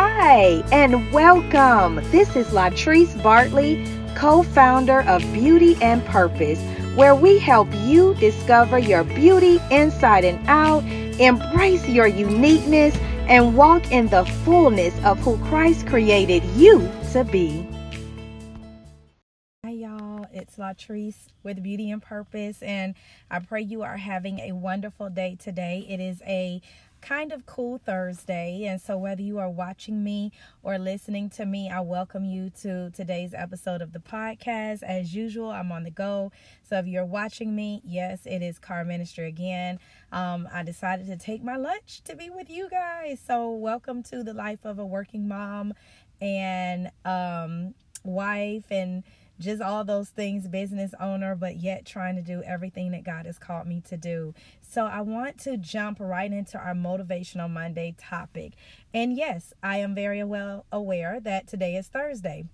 Hi, and welcome. This is Latrice Bartley, co founder of Beauty and Purpose, where we help you discover your beauty inside and out, embrace your uniqueness, and walk in the fullness of who Christ created you to be. Hi, y'all. It's Latrice with Beauty and Purpose, and I pray you are having a wonderful day today. It is a kind of cool Thursday. And so, whether you are watching me or listening to me, I welcome you to today's episode of the podcast. As usual, I'm on the go. So, if you're watching me, yes, it is Car Ministry again. Um, I decided to take my lunch to be with you guys. So, welcome to the life of a working mom and um, wife and just all those things, business owner, but yet trying to do everything that God has called me to do. So I want to jump right into our Motivational Monday topic. And yes, I am very well aware that today is Thursday.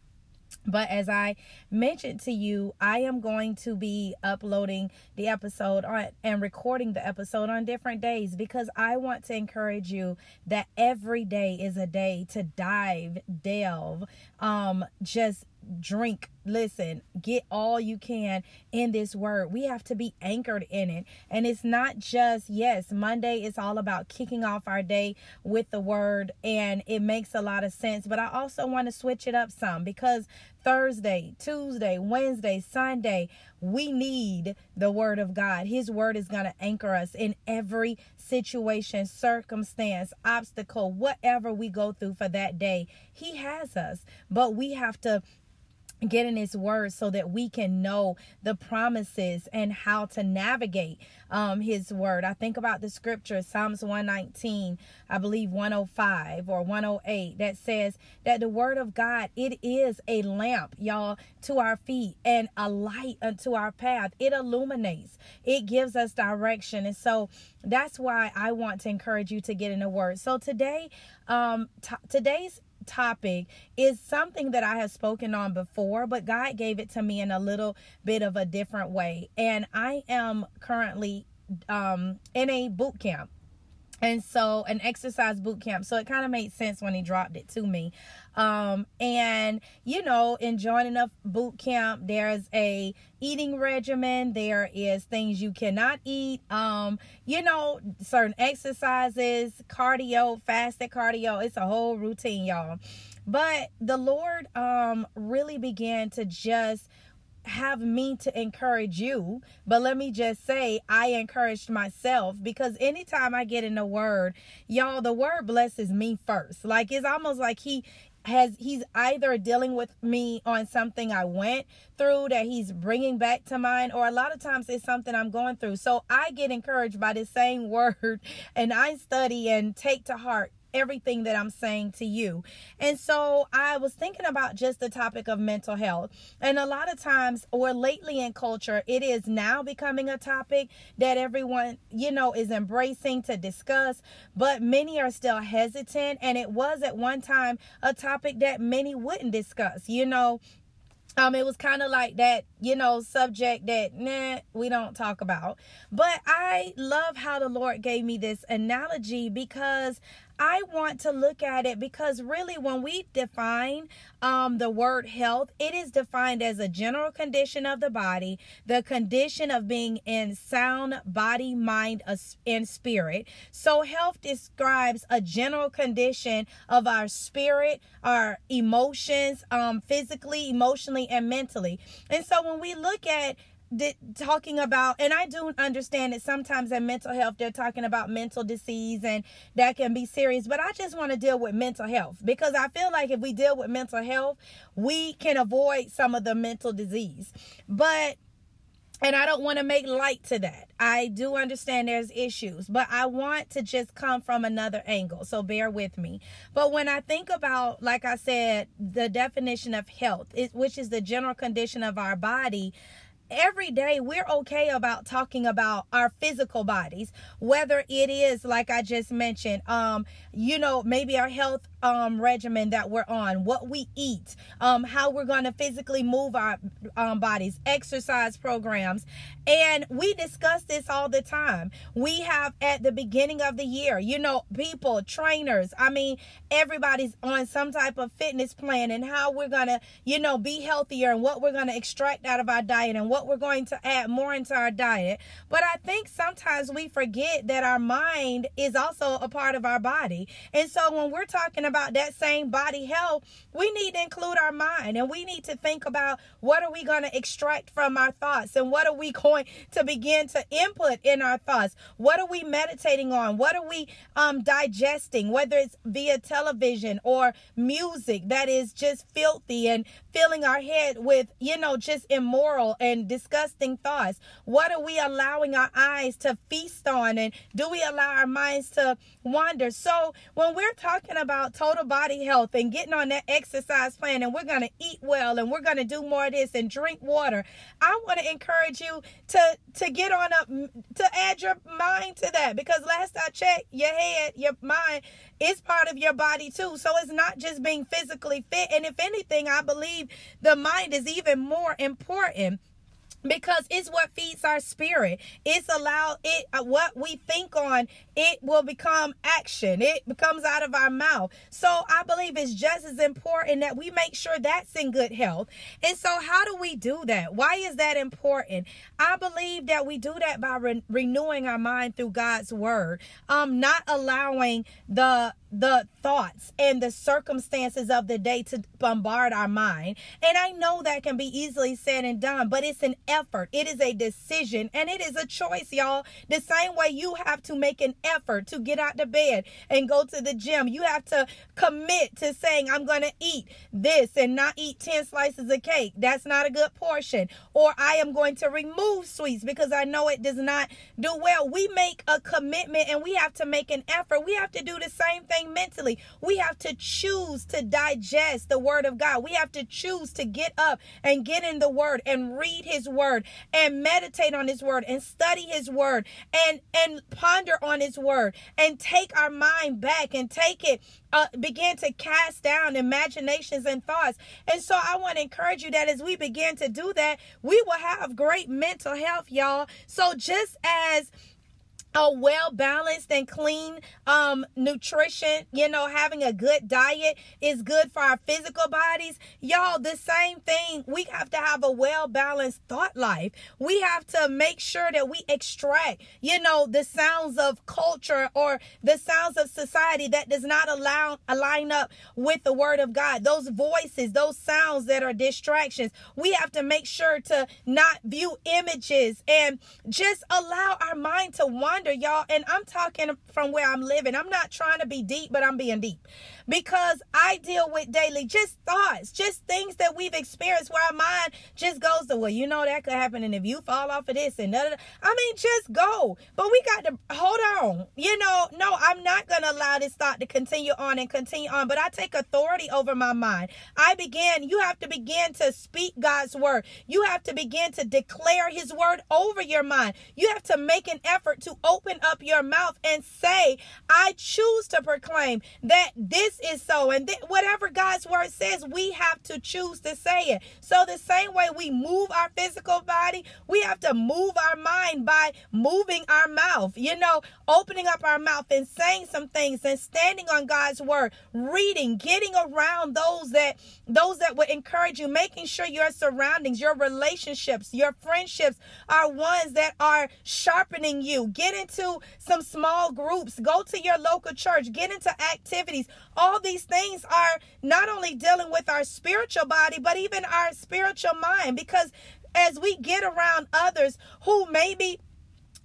But as I mentioned to you, I am going to be uploading the episode on and recording the episode on different days because I want to encourage you that every day is a day to dive, delve, um, just drink. Listen get all you can in this word. We have to be anchored in it. And it's not just yes monday is all about kicking off our day with the word and it makes a lot of sense. But i also want to switch it up some because thursday tuesday wednesday sunday we need the word of god. His word is going to anchor us in every situation circumstance obstacle whatever we go through for that day. He has us but we have to get in his word so that we can know the promises and how to navigate um, his word. I think about the scripture, Psalms 119, I believe 105 or 108, that says that the word of God, it is a lamp, y'all, to our feet and a light unto our path. It illuminates, it gives us direction. And so that's why I want to encourage you to get in the word. So today, um, t- today's topic is something that I have spoken on before, but God gave it to me in a little bit of a different way. And I am currently um, in a boot camp and so an exercise boot camp. So it kind of made sense when he dropped it to me. Um and you know in joining a boot camp there's a eating regimen. There is things you cannot eat. Um you know certain exercises cardio fasted cardio. It's a whole routine y'all. But the lord um really began to just have me to encourage you, but let me just say I encouraged myself because anytime I get in the word, y'all, the word blesses me first. Like it's almost like he has he's either dealing with me on something I went through that he's bringing back to mind or a lot of times it's something I'm going through. So I get encouraged by the same word and I study and take to heart everything that I'm saying to you. And so I was thinking about just the topic of mental health. And a lot of times, or lately in culture, it is now becoming a topic that everyone, you know, is embracing to discuss, but many are still hesitant. And it was at one time a topic that many wouldn't discuss. You know, um it was kind of like that you know subject that nah we don't talk about but i love how the lord gave me this analogy because I want to look at it because really, when we define um, the word health, it is defined as a general condition of the body, the condition of being in sound body, mind, and spirit. So, health describes a general condition of our spirit, our emotions, um, physically, emotionally, and mentally. And so, when we look at talking about and i do understand that sometimes in mental health they're talking about mental disease and that can be serious but i just want to deal with mental health because i feel like if we deal with mental health we can avoid some of the mental disease but and I don't want to make light to that. I do understand there's issues, but I want to just come from another angle. So bear with me. But when I think about, like I said, the definition of health, which is the general condition of our body, every day we're okay about talking about our physical bodies, whether it is like I just mentioned, um, you know, maybe our health um, regimen that we're on, what we eat, um, how we're going to physically move our um, bodies, exercise programs. And we discuss this all the time. We have at the beginning of the year, you know, people, trainers, I mean, everybody's on some type of fitness plan and how we're going to, you know, be healthier and what we're going to extract out of our diet and what we're going to add more into our diet. But I think sometimes we forget that our mind is also a part of our body. And so when we're talking about about that same body health, we need to include our mind and we need to think about what are we going to extract from our thoughts and what are we going to begin to input in our thoughts? What are we meditating on? What are we um, digesting, whether it's via television or music that is just filthy and filling our head with, you know, just immoral and disgusting thoughts? What are we allowing our eyes to feast on? And do we allow our minds to wander? So when we're talking about total body health and getting on that exercise plan and we're going to eat well and we're going to do more of this and drink water, I want to encourage you to to get on up to add your mind to that because last I checked, your head, your mind is part of your body too. So it's not just being physically fit. And if anything, I believe the mind is even more important because it's what feeds our spirit. It's allowed it uh, what we think on it will become action. It becomes out of our mouth. So i believe it's just as important that we make sure that's in good health. And so how do we do that? Why is that important? I believe that we do that by re- renewing our mind through god's word. Um not allowing the the thoughts and the circumstances of the day to bombard our mind. And I know that can be easily said and done, but it's an effort. It is a decision and it is a choice, y'all. The same way you have to make an effort to get out of bed and go to the gym. You have to commit to saying, I'm going to eat this and not eat 10 slices of cake. That's not a good portion. Or I am going to remove sweets because I know it does not do well. We make a commitment and we have to make an effort. We have to do the same thing mentally. We have to choose to digest the word of God. We have to choose to get up and get in the word and read his word and meditate on his word and study his word and and ponder on his word and take our mind back and take it uh, begin to cast down imaginations and thoughts. And so I want to encourage you that as we begin to do that, we will have great mental health, y'all. So just as a well balanced and clean um, nutrition, you know, having a good diet is good for our physical bodies. Y'all, the same thing. We have to have a well balanced thought life. We have to make sure that we extract, you know, the sounds of culture or the sounds of society that does not allow align up with the word of God. Those voices, those sounds that are distractions. We have to make sure to not view images and just allow our mind to wander y'all. And I'm talking from where I'm living. I'm not trying to be deep, but I'm being deep because I deal with daily just thoughts, just things that we've experienced where our mind just goes to, well, you know, that could happen. And if you fall off of this and da. I mean, just go. But we got to hold on. You know, no, I'm not going to allow this thought to continue on and continue on, but I take authority over my mind. I begin, you have to begin to speak God's word. You have to begin to declare his word over your mind. You have to make an effort to open up your mouth and say, I choose to proclaim that this this is so. And th- whatever God's word says, we have to choose to say it. So, the same way we move our physical body, we have to move our mind by moving our mouth, you know, opening up our mouth and saying some things and standing on God's word, reading, getting around those that those that would encourage you, making sure your surroundings, your relationships, your friendships are ones that are sharpening you. Get into some small groups, go to your local church, get into activities all these things are not only dealing with our spiritual body, but even our spiritual mind. Because as we get around others who maybe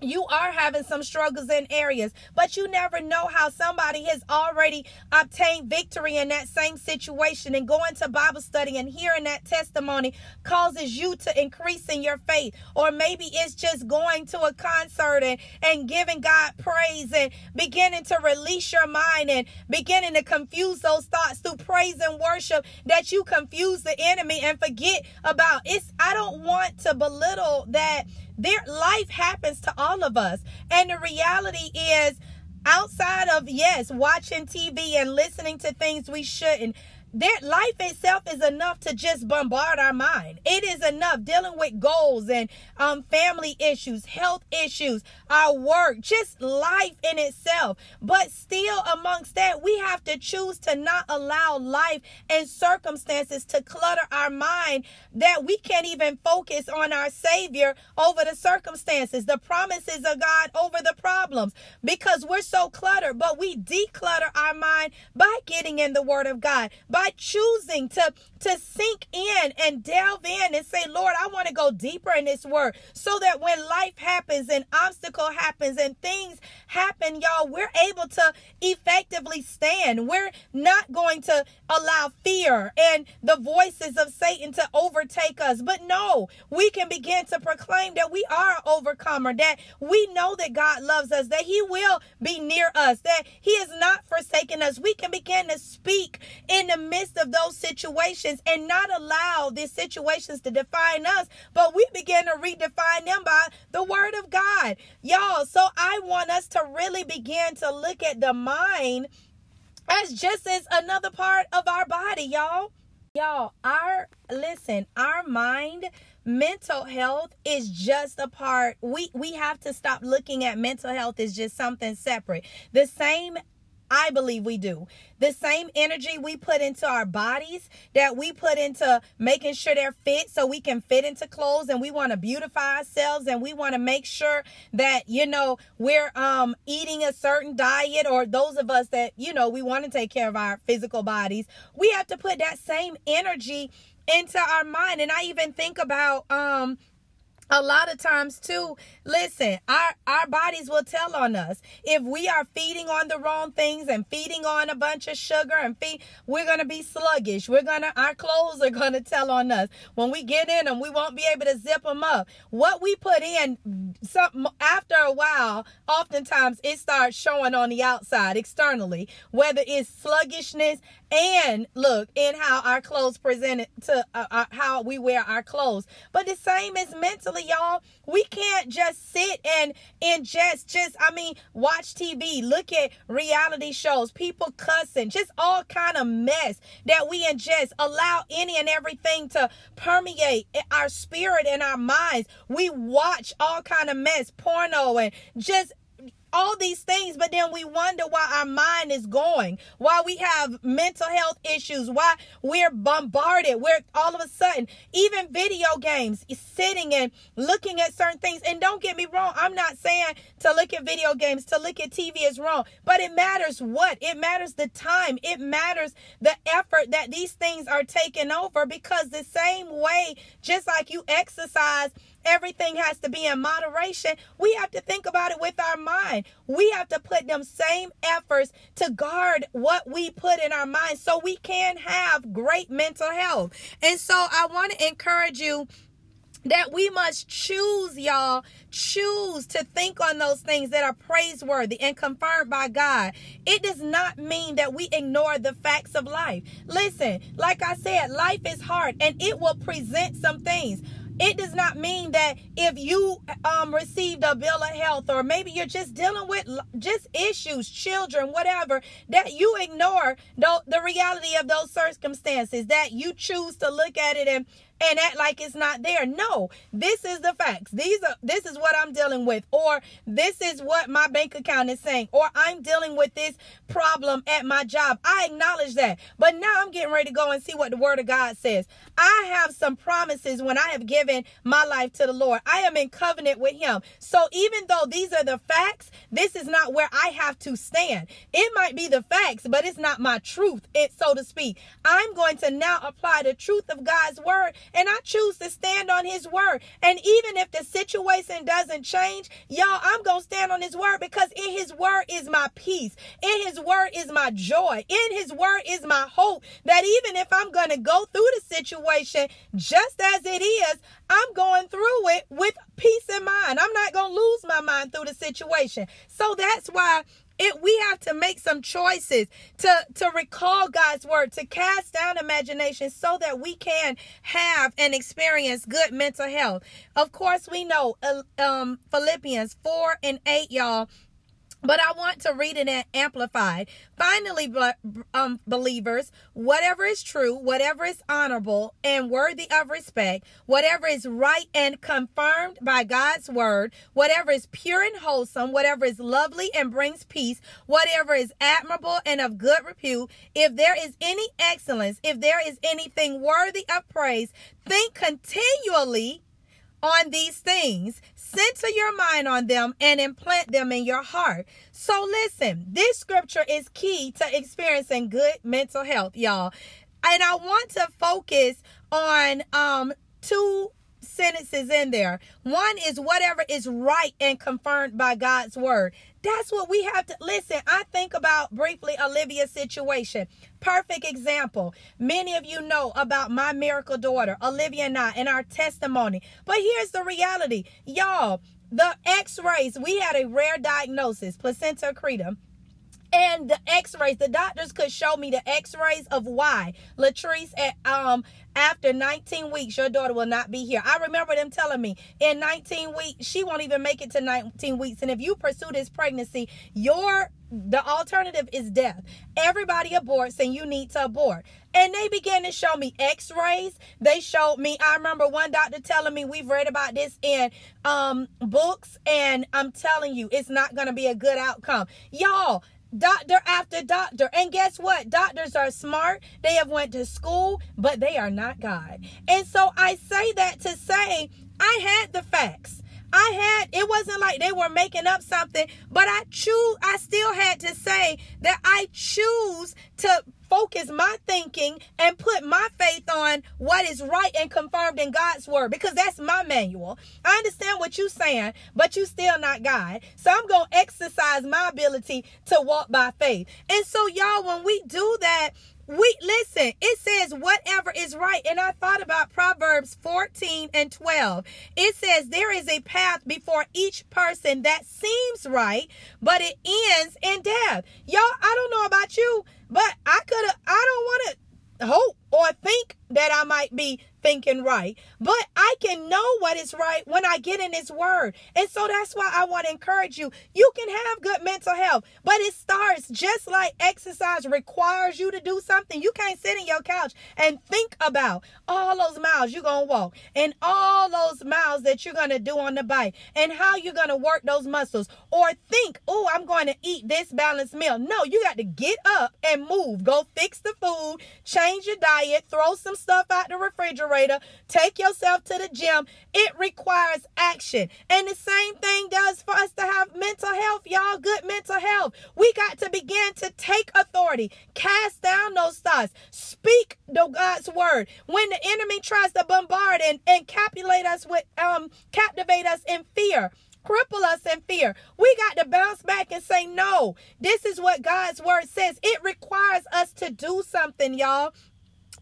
you are having some struggles in areas, but you never know how somebody has already obtained victory in that same situation. And going to Bible study and hearing that testimony causes you to increase in your faith. Or maybe it's just going to a concert and, and giving God praise and beginning to release your mind and beginning to confuse those thoughts through praise and worship that you confuse the enemy and forget about. It's I don't want to belittle that there life happens to all of us. And the reality is outside of yes, watching TV and listening to things we shouldn't that life itself is enough to just bombard our mind. It is enough dealing with goals and um, family issues, health issues, our work, just life in itself. But still, amongst that, we have to choose to not allow life and circumstances to clutter our mind that we can't even focus on our Savior over the circumstances, the promises of God over the problems, because we're so cluttered. But we declutter our mind by getting in the Word of God. By by choosing to to sink in and delve in and say, Lord, I want to go deeper in this word so that when life happens and obstacle happens and things happen, y'all, we're able to effectively stand. We're not going to allow fear and the voices of Satan to overtake us. But no, we can begin to proclaim that we are an overcomer, that we know that God loves us, that he will be near us, that he is not forsaken us. We can begin to speak in the midst of those situations and not allow these situations to define us, but we begin to redefine them by the word of God. Y'all, so I want us to really begin to look at the mind as just as another part of our body, y'all. Y'all, our listen, our mind mental health is just a part we we have to stop looking at mental health as just something separate the same I believe we do. The same energy we put into our bodies that we put into making sure they're fit so we can fit into clothes and we want to beautify ourselves and we want to make sure that you know we're um eating a certain diet or those of us that you know we want to take care of our physical bodies. We have to put that same energy into our mind and I even think about um a lot of times too listen our our bodies will tell on us. If we are feeding on the wrong things and feeding on a bunch of sugar and feed we're gonna be sluggish. We're gonna our clothes are gonna tell on us. When we get in them we won't be able to zip them up. What we put in some after a while oftentimes it starts showing on the outside externally whether it's sluggishness and look in how our clothes presented to uh, uh, how we wear our clothes. But the same is mentally y'all we can't just sit and ingest just i mean watch tv look at reality shows people cussing just all kind of mess that we ingest allow any and everything to permeate our spirit and our minds. We watch all kind of mess porno and just all these things, but then we wonder why our mind is going, why we have mental health issues, why we're bombarded. We're all of a sudden, even video games, sitting and looking at certain things. And don't get me wrong, I'm not saying to look at video games, to look at TV is wrong, but it matters what? It matters the time, it matters the effort that these things are taking over because the same way, just like you exercise everything has to be in moderation. We have to think about it with our mind. We have to put them same efforts to guard what we put in our mind so we can have great mental health. And so I want to encourage you that we must choose, y'all, choose to think on those things that are praiseworthy and confirmed by God. It does not mean that we ignore the facts of life. Listen, like I said, life is hard and it will present some things it does not mean that if you um, received a bill of health or maybe you're just dealing with just issues, children, whatever, that you ignore the, the reality of those circumstances, that you choose to look at it and and act like it's not there. No, this is the facts. These are this is what I'm dealing with, or this is what my bank account is saying, or I'm dealing with this problem at my job. I acknowledge that. But now I'm getting ready to go and see what the word of God says. I have some promises when I have given my life to the Lord. I am in covenant with him. So even though these are the facts, this is not where I have to stand. It might be the facts, but it's not my truth, it so to speak. I'm going to now apply the truth of God's word and I choose to stand on his word. And even if the situation doesn't change, y'all, I'm going to stand on his word because in his word is my peace. In his word is my joy. In his word is my hope that even if I'm going to go through the situation just as it is, I'm going through it with peace in mind. I'm not going to lose my mind through the situation. So that's why it we have to make some choices to to recall God's word, to cast down imagination so that we can have and experience good mental health. Of course, we know uh, um Philippians 4 and 8 y'all but I want to read it amplified. Finally, um, believers, whatever is true, whatever is honorable and worthy of respect, whatever is right and confirmed by God's word, whatever is pure and wholesome, whatever is lovely and brings peace, whatever is admirable and of good repute, if there is any excellence, if there is anything worthy of praise, think continually on these things, center your mind on them, and implant them in your heart. So, listen, this scripture is key to experiencing good mental health, y'all. And I want to focus on um two sentences in there. One is whatever is right and confirmed by God's word. That's what we have to listen. I think about briefly Olivia's situation. Perfect example. Many of you know about my miracle daughter, Olivia and I, and our testimony. But here's the reality. Y'all, the x-rays, we had a rare diagnosis, placenta accreta and the x-rays. The doctors could show me the x-rays of why. Latrice at um after 19 weeks your daughter will not be here. I remember them telling me in 19 weeks she won't even make it to 19 weeks. And if you pursue this pregnancy your the alternative is death. Everybody aborts and you need to abort. And they began to show me x-rays. They showed me i remember one doctor telling me we've read about this in um books. And i'm telling you it's not going to be a good outcome. Y'all doctor after doctor. And guess what? Doctors are smart. They have went to school but they are not god. And so i say that to say i had the facts I had it wasn't like they were making up something, but I choose I still had to say that I choose to focus my thinking and put my faith on what is right and confirmed in God's word because that's my manual. I understand what you're saying, but you still not God. So I'm going to exercise my ability to walk by faith. And so y'all when we do that, we listen, it says whatever is right. And I thought about Proverbs 14 and 12. It says there is a path before each person that seems right, but it ends in death. Y'all, I don't know about you, but I could have, I don't want to hope or think that I might be thinking right. But I can know what is right when I get in His Word. And so that's why I want to encourage you. You can have good mental health, but it starts just like exercise requires you to do something. You can't sit in your couch and think about all those miles you're going to walk and all those miles that you're going to do on the bike and how you're going to work those muscles or think, oh, I'm going to eat this balanced meal. No, you got to get up and move. Go fix the food, change your diet, throw some stuff out the refrigerator, take yourself to the gym. It requires action. And the same thing does for us to have mental health, y'all. Good mental health. We got to begin to take authority, cast down those thoughts, speak the God's word. When the enemy tries to bombard and, and us with um captivate us in fear cripple us in fear. We got to bounce back and say, no, this is what God's word says. It requires us to do something, y'all.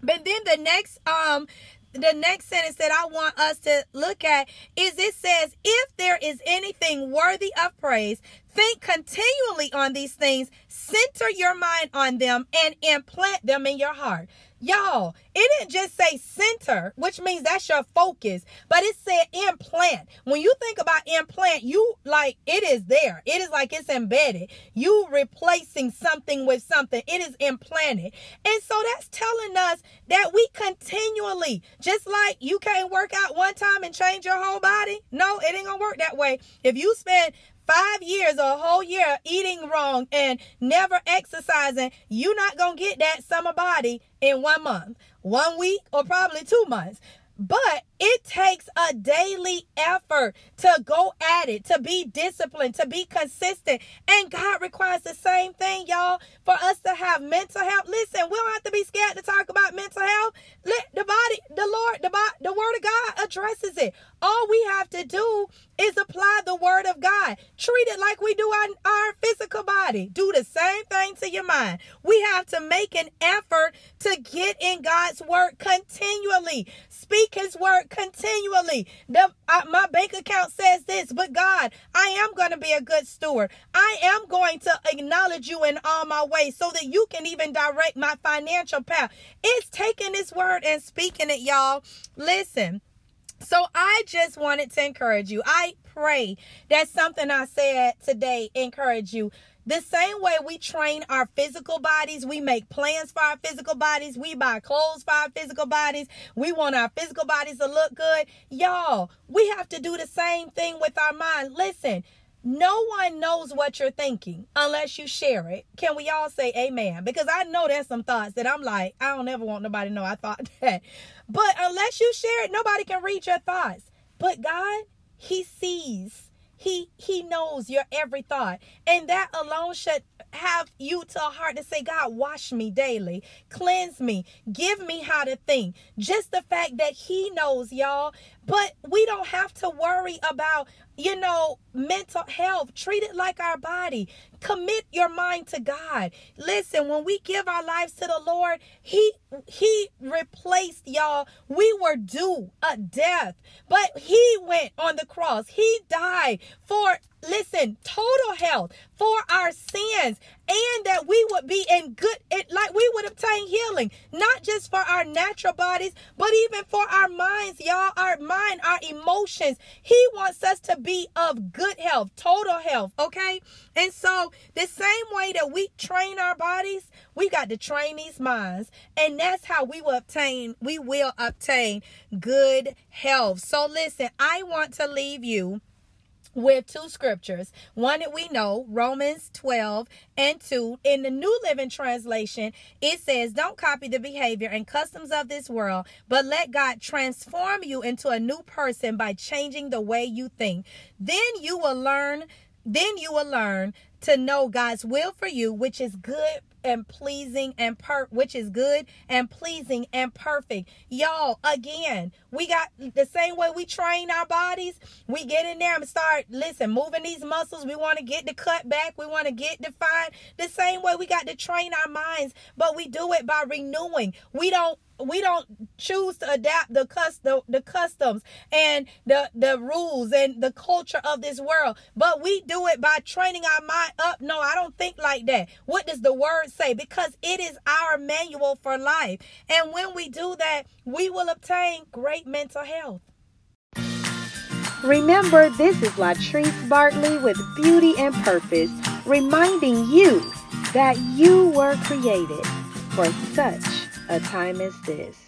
But then the next um the next sentence that I want us to look at is it says, if there is anything worthy of praise, think continually on these things, center your mind on them, and implant them in your heart. Y'all, it didn't just say center, which means that's your focus, but it said implant. When you think about implant, you like it is there. It is like it's embedded. You replacing something with something. It is implanted. And so that's telling us that we continually, just like you can't work out one time and change your whole body. No, it ain't gonna work that way. If you spend five years or a whole year eating wrong and never exercising, you're not going to get that summer body in one month, one week, or probably two months. But it takes daily effort to go at it, to be disciplined, to be consistent. And God requires the same thing, y'all, for us to have mental health. Listen, we don't have to be scared to talk about mental health. Let the body, the Lord, the, body, the word of God addresses it. All we have to do is apply the word of God. Treat it like we do on our physical body. Do the same thing to your mind. We have to make an effort to get in God's word continually. Speak his word continually. The, uh, my bank account says this, but God, I am going to be a good steward. I am going to acknowledge you in all my ways so that you can even direct my financial path. It's taking this word and speaking it, y'all. Listen. So I just wanted to encourage you. I pray that something I said today encourage you. The same way we train our physical bodies, we make plans for our physical bodies, we buy clothes for our physical bodies, we want our physical bodies to look good. Y'all, we have to do the same thing with our mind. Listen, no one knows what you're thinking unless you share it. Can we all say amen? Because I know there's some thoughts that I'm like, I don't ever want nobody to know I thought that. But unless you share it, nobody can read your thoughts. But God, He sees. He He knows your every thought. And that alone should have you to a heart to say, God, wash me daily, cleanse me, give me how to think. Just the fact that He knows, y'all. But we don't have to worry about you know, mental health. Treat it like our body. Commit your mind to God. Listen, when we give our lives to the Lord, He He replaced y'all. We were due a death, but He went on the cross. He died for listen, total health for our sins and that we would be in good it like we would obtain healing not just for our natural bodies but even for our minds y'all our mind our emotions. He wants us to be of good health total health okay? And so the same way that we train our bodies we got to train these minds and that's how we will obtain we will obtain good health. So listen i want to leave you with two scriptures. One that we know, Romans 12 and 2. In the New Living Translation, it says, Don't copy the behavior and customs of this world, but let God transform you into a new person by changing the way you think. Then you will learn, then you will learn to know God's will for you, which is good, and pleasing and per which is good and pleasing and perfect. Y'all, again, we got the same way we train our bodies. We get in there and start listen, moving these muscles. We want to get the cut back. We want to get defined. The same way we got to train our minds, but we do it by renewing. We don't we don't choose to adapt the the customs and the the rules and the culture of this world. But we do it by training our mind up. No i don't think like that. What does the word say? Because it is our manual for life. And when we do that we will obtain great mental health. Remember this is latrice bartley with beauty and purpose reminding you that you were created for such a time as this.